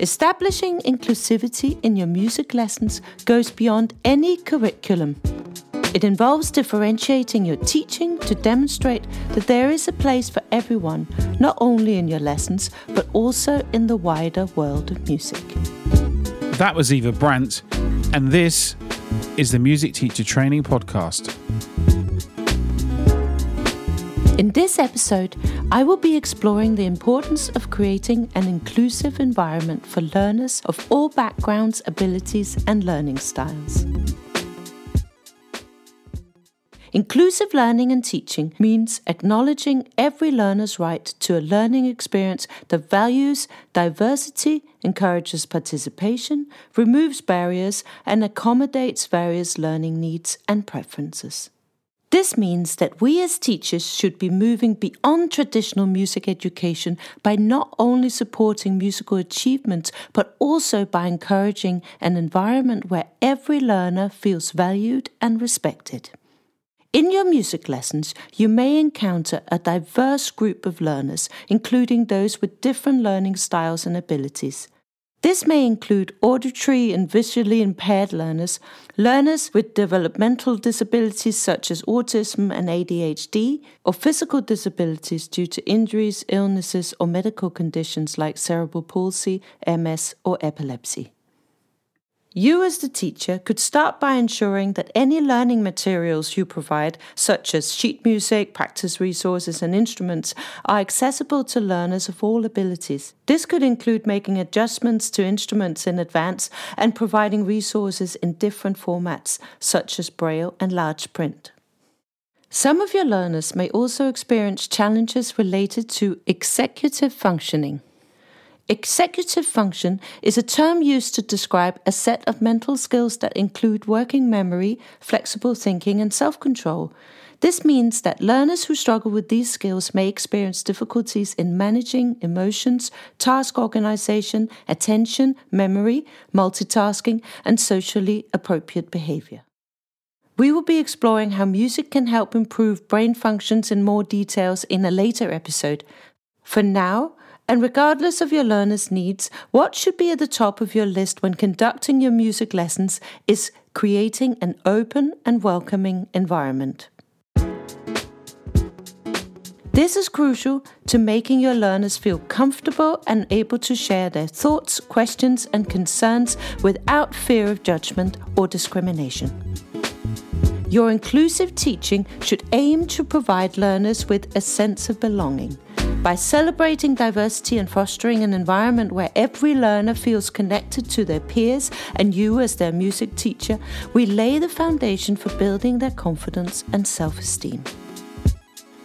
Establishing inclusivity in your music lessons goes beyond any curriculum. It involves differentiating your teaching to demonstrate that there is a place for everyone, not only in your lessons, but also in the wider world of music. That was Eva Brandt, and this is the Music Teacher Training Podcast. In this episode, I will be exploring the importance of creating an inclusive environment for learners of all backgrounds, abilities, and learning styles. Inclusive learning and teaching means acknowledging every learner's right to a learning experience that values diversity, encourages participation, removes barriers, and accommodates various learning needs and preferences. This means that we as teachers should be moving beyond traditional music education by not only supporting musical achievements, but also by encouraging an environment where every learner feels valued and respected. In your music lessons, you may encounter a diverse group of learners, including those with different learning styles and abilities. This may include auditory and visually impaired learners, learners with developmental disabilities such as autism and ADHD, or physical disabilities due to injuries, illnesses, or medical conditions like cerebral palsy, MS, or epilepsy. You, as the teacher, could start by ensuring that any learning materials you provide, such as sheet music, practice resources, and instruments, are accessible to learners of all abilities. This could include making adjustments to instruments in advance and providing resources in different formats, such as Braille and large print. Some of your learners may also experience challenges related to executive functioning. Executive function is a term used to describe a set of mental skills that include working memory, flexible thinking, and self control. This means that learners who struggle with these skills may experience difficulties in managing emotions, task organization, attention, memory, multitasking, and socially appropriate behavior. We will be exploring how music can help improve brain functions in more details in a later episode. For now, and regardless of your learner's needs, what should be at the top of your list when conducting your music lessons is creating an open and welcoming environment. This is crucial to making your learners feel comfortable and able to share their thoughts, questions, and concerns without fear of judgment or discrimination. Your inclusive teaching should aim to provide learners with a sense of belonging by celebrating diversity and fostering an environment where every learner feels connected to their peers and you as their music teacher, we lay the foundation for building their confidence and self esteem.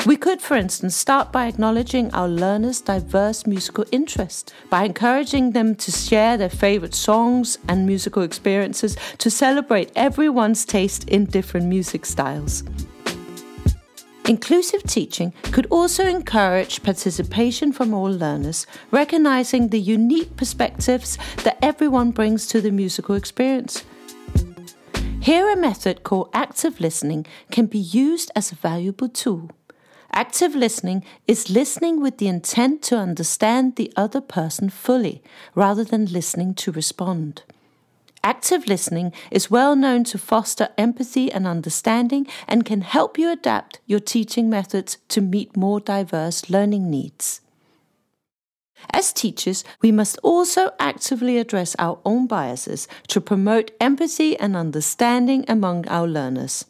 We could, for instance, start by acknowledging our learners' diverse musical interests, by encouraging them to share their favorite songs and musical experiences to celebrate everyone's taste in different music styles. Inclusive teaching could also encourage participation from all learners, recognizing the unique perspectives that everyone brings to the musical experience. Here, a method called active listening can be used as a valuable tool. Active listening is listening with the intent to understand the other person fully, rather than listening to respond. Active listening is well known to foster empathy and understanding and can help you adapt your teaching methods to meet more diverse learning needs. As teachers, we must also actively address our own biases to promote empathy and understanding among our learners.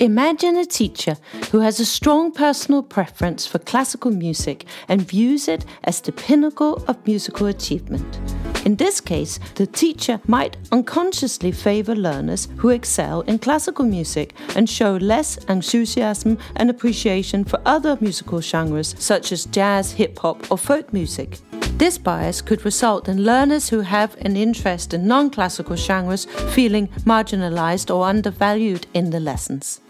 Imagine a teacher who has a strong personal preference for classical music and views it as the pinnacle of musical achievement. In this case, the teacher might unconsciously favor learners who excel in classical music and show less enthusiasm and appreciation for other musical genres such as jazz, hip hop, or folk music. This bias could result in learners who have an interest in non classical genres feeling marginalized or undervalued in the lessons.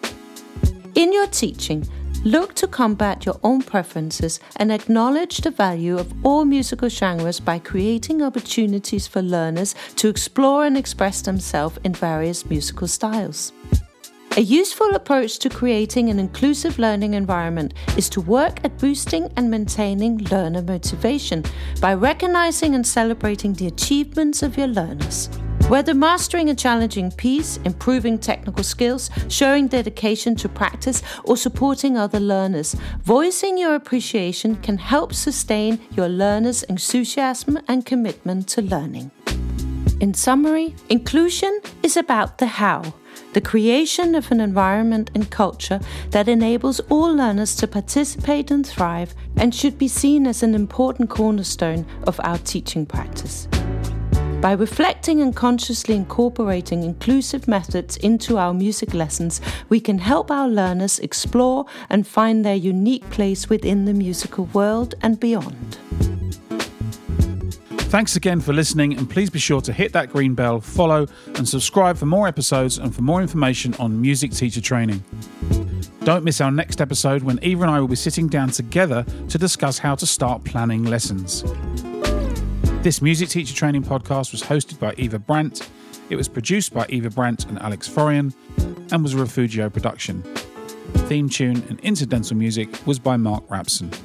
In your teaching, Look to combat your own preferences and acknowledge the value of all musical genres by creating opportunities for learners to explore and express themselves in various musical styles. A useful approach to creating an inclusive learning environment is to work at boosting and maintaining learner motivation by recognizing and celebrating the achievements of your learners. Whether mastering a challenging piece, improving technical skills, showing dedication to practice, or supporting other learners, voicing your appreciation can help sustain your learners' enthusiasm and commitment to learning. In summary, inclusion is about the how the creation of an environment and culture that enables all learners to participate and thrive and should be seen as an important cornerstone of our teaching practice. By reflecting and consciously incorporating inclusive methods into our music lessons, we can help our learners explore and find their unique place within the musical world and beyond. Thanks again for listening, and please be sure to hit that green bell, follow, and subscribe for more episodes and for more information on music teacher training. Don't miss our next episode when Eva and I will be sitting down together to discuss how to start planning lessons. This music teacher training podcast was hosted by Eva Brandt. It was produced by Eva Brandt and Alex Forryan and was a Rifugio production. Theme tune and incidental music was by Marc Rapson.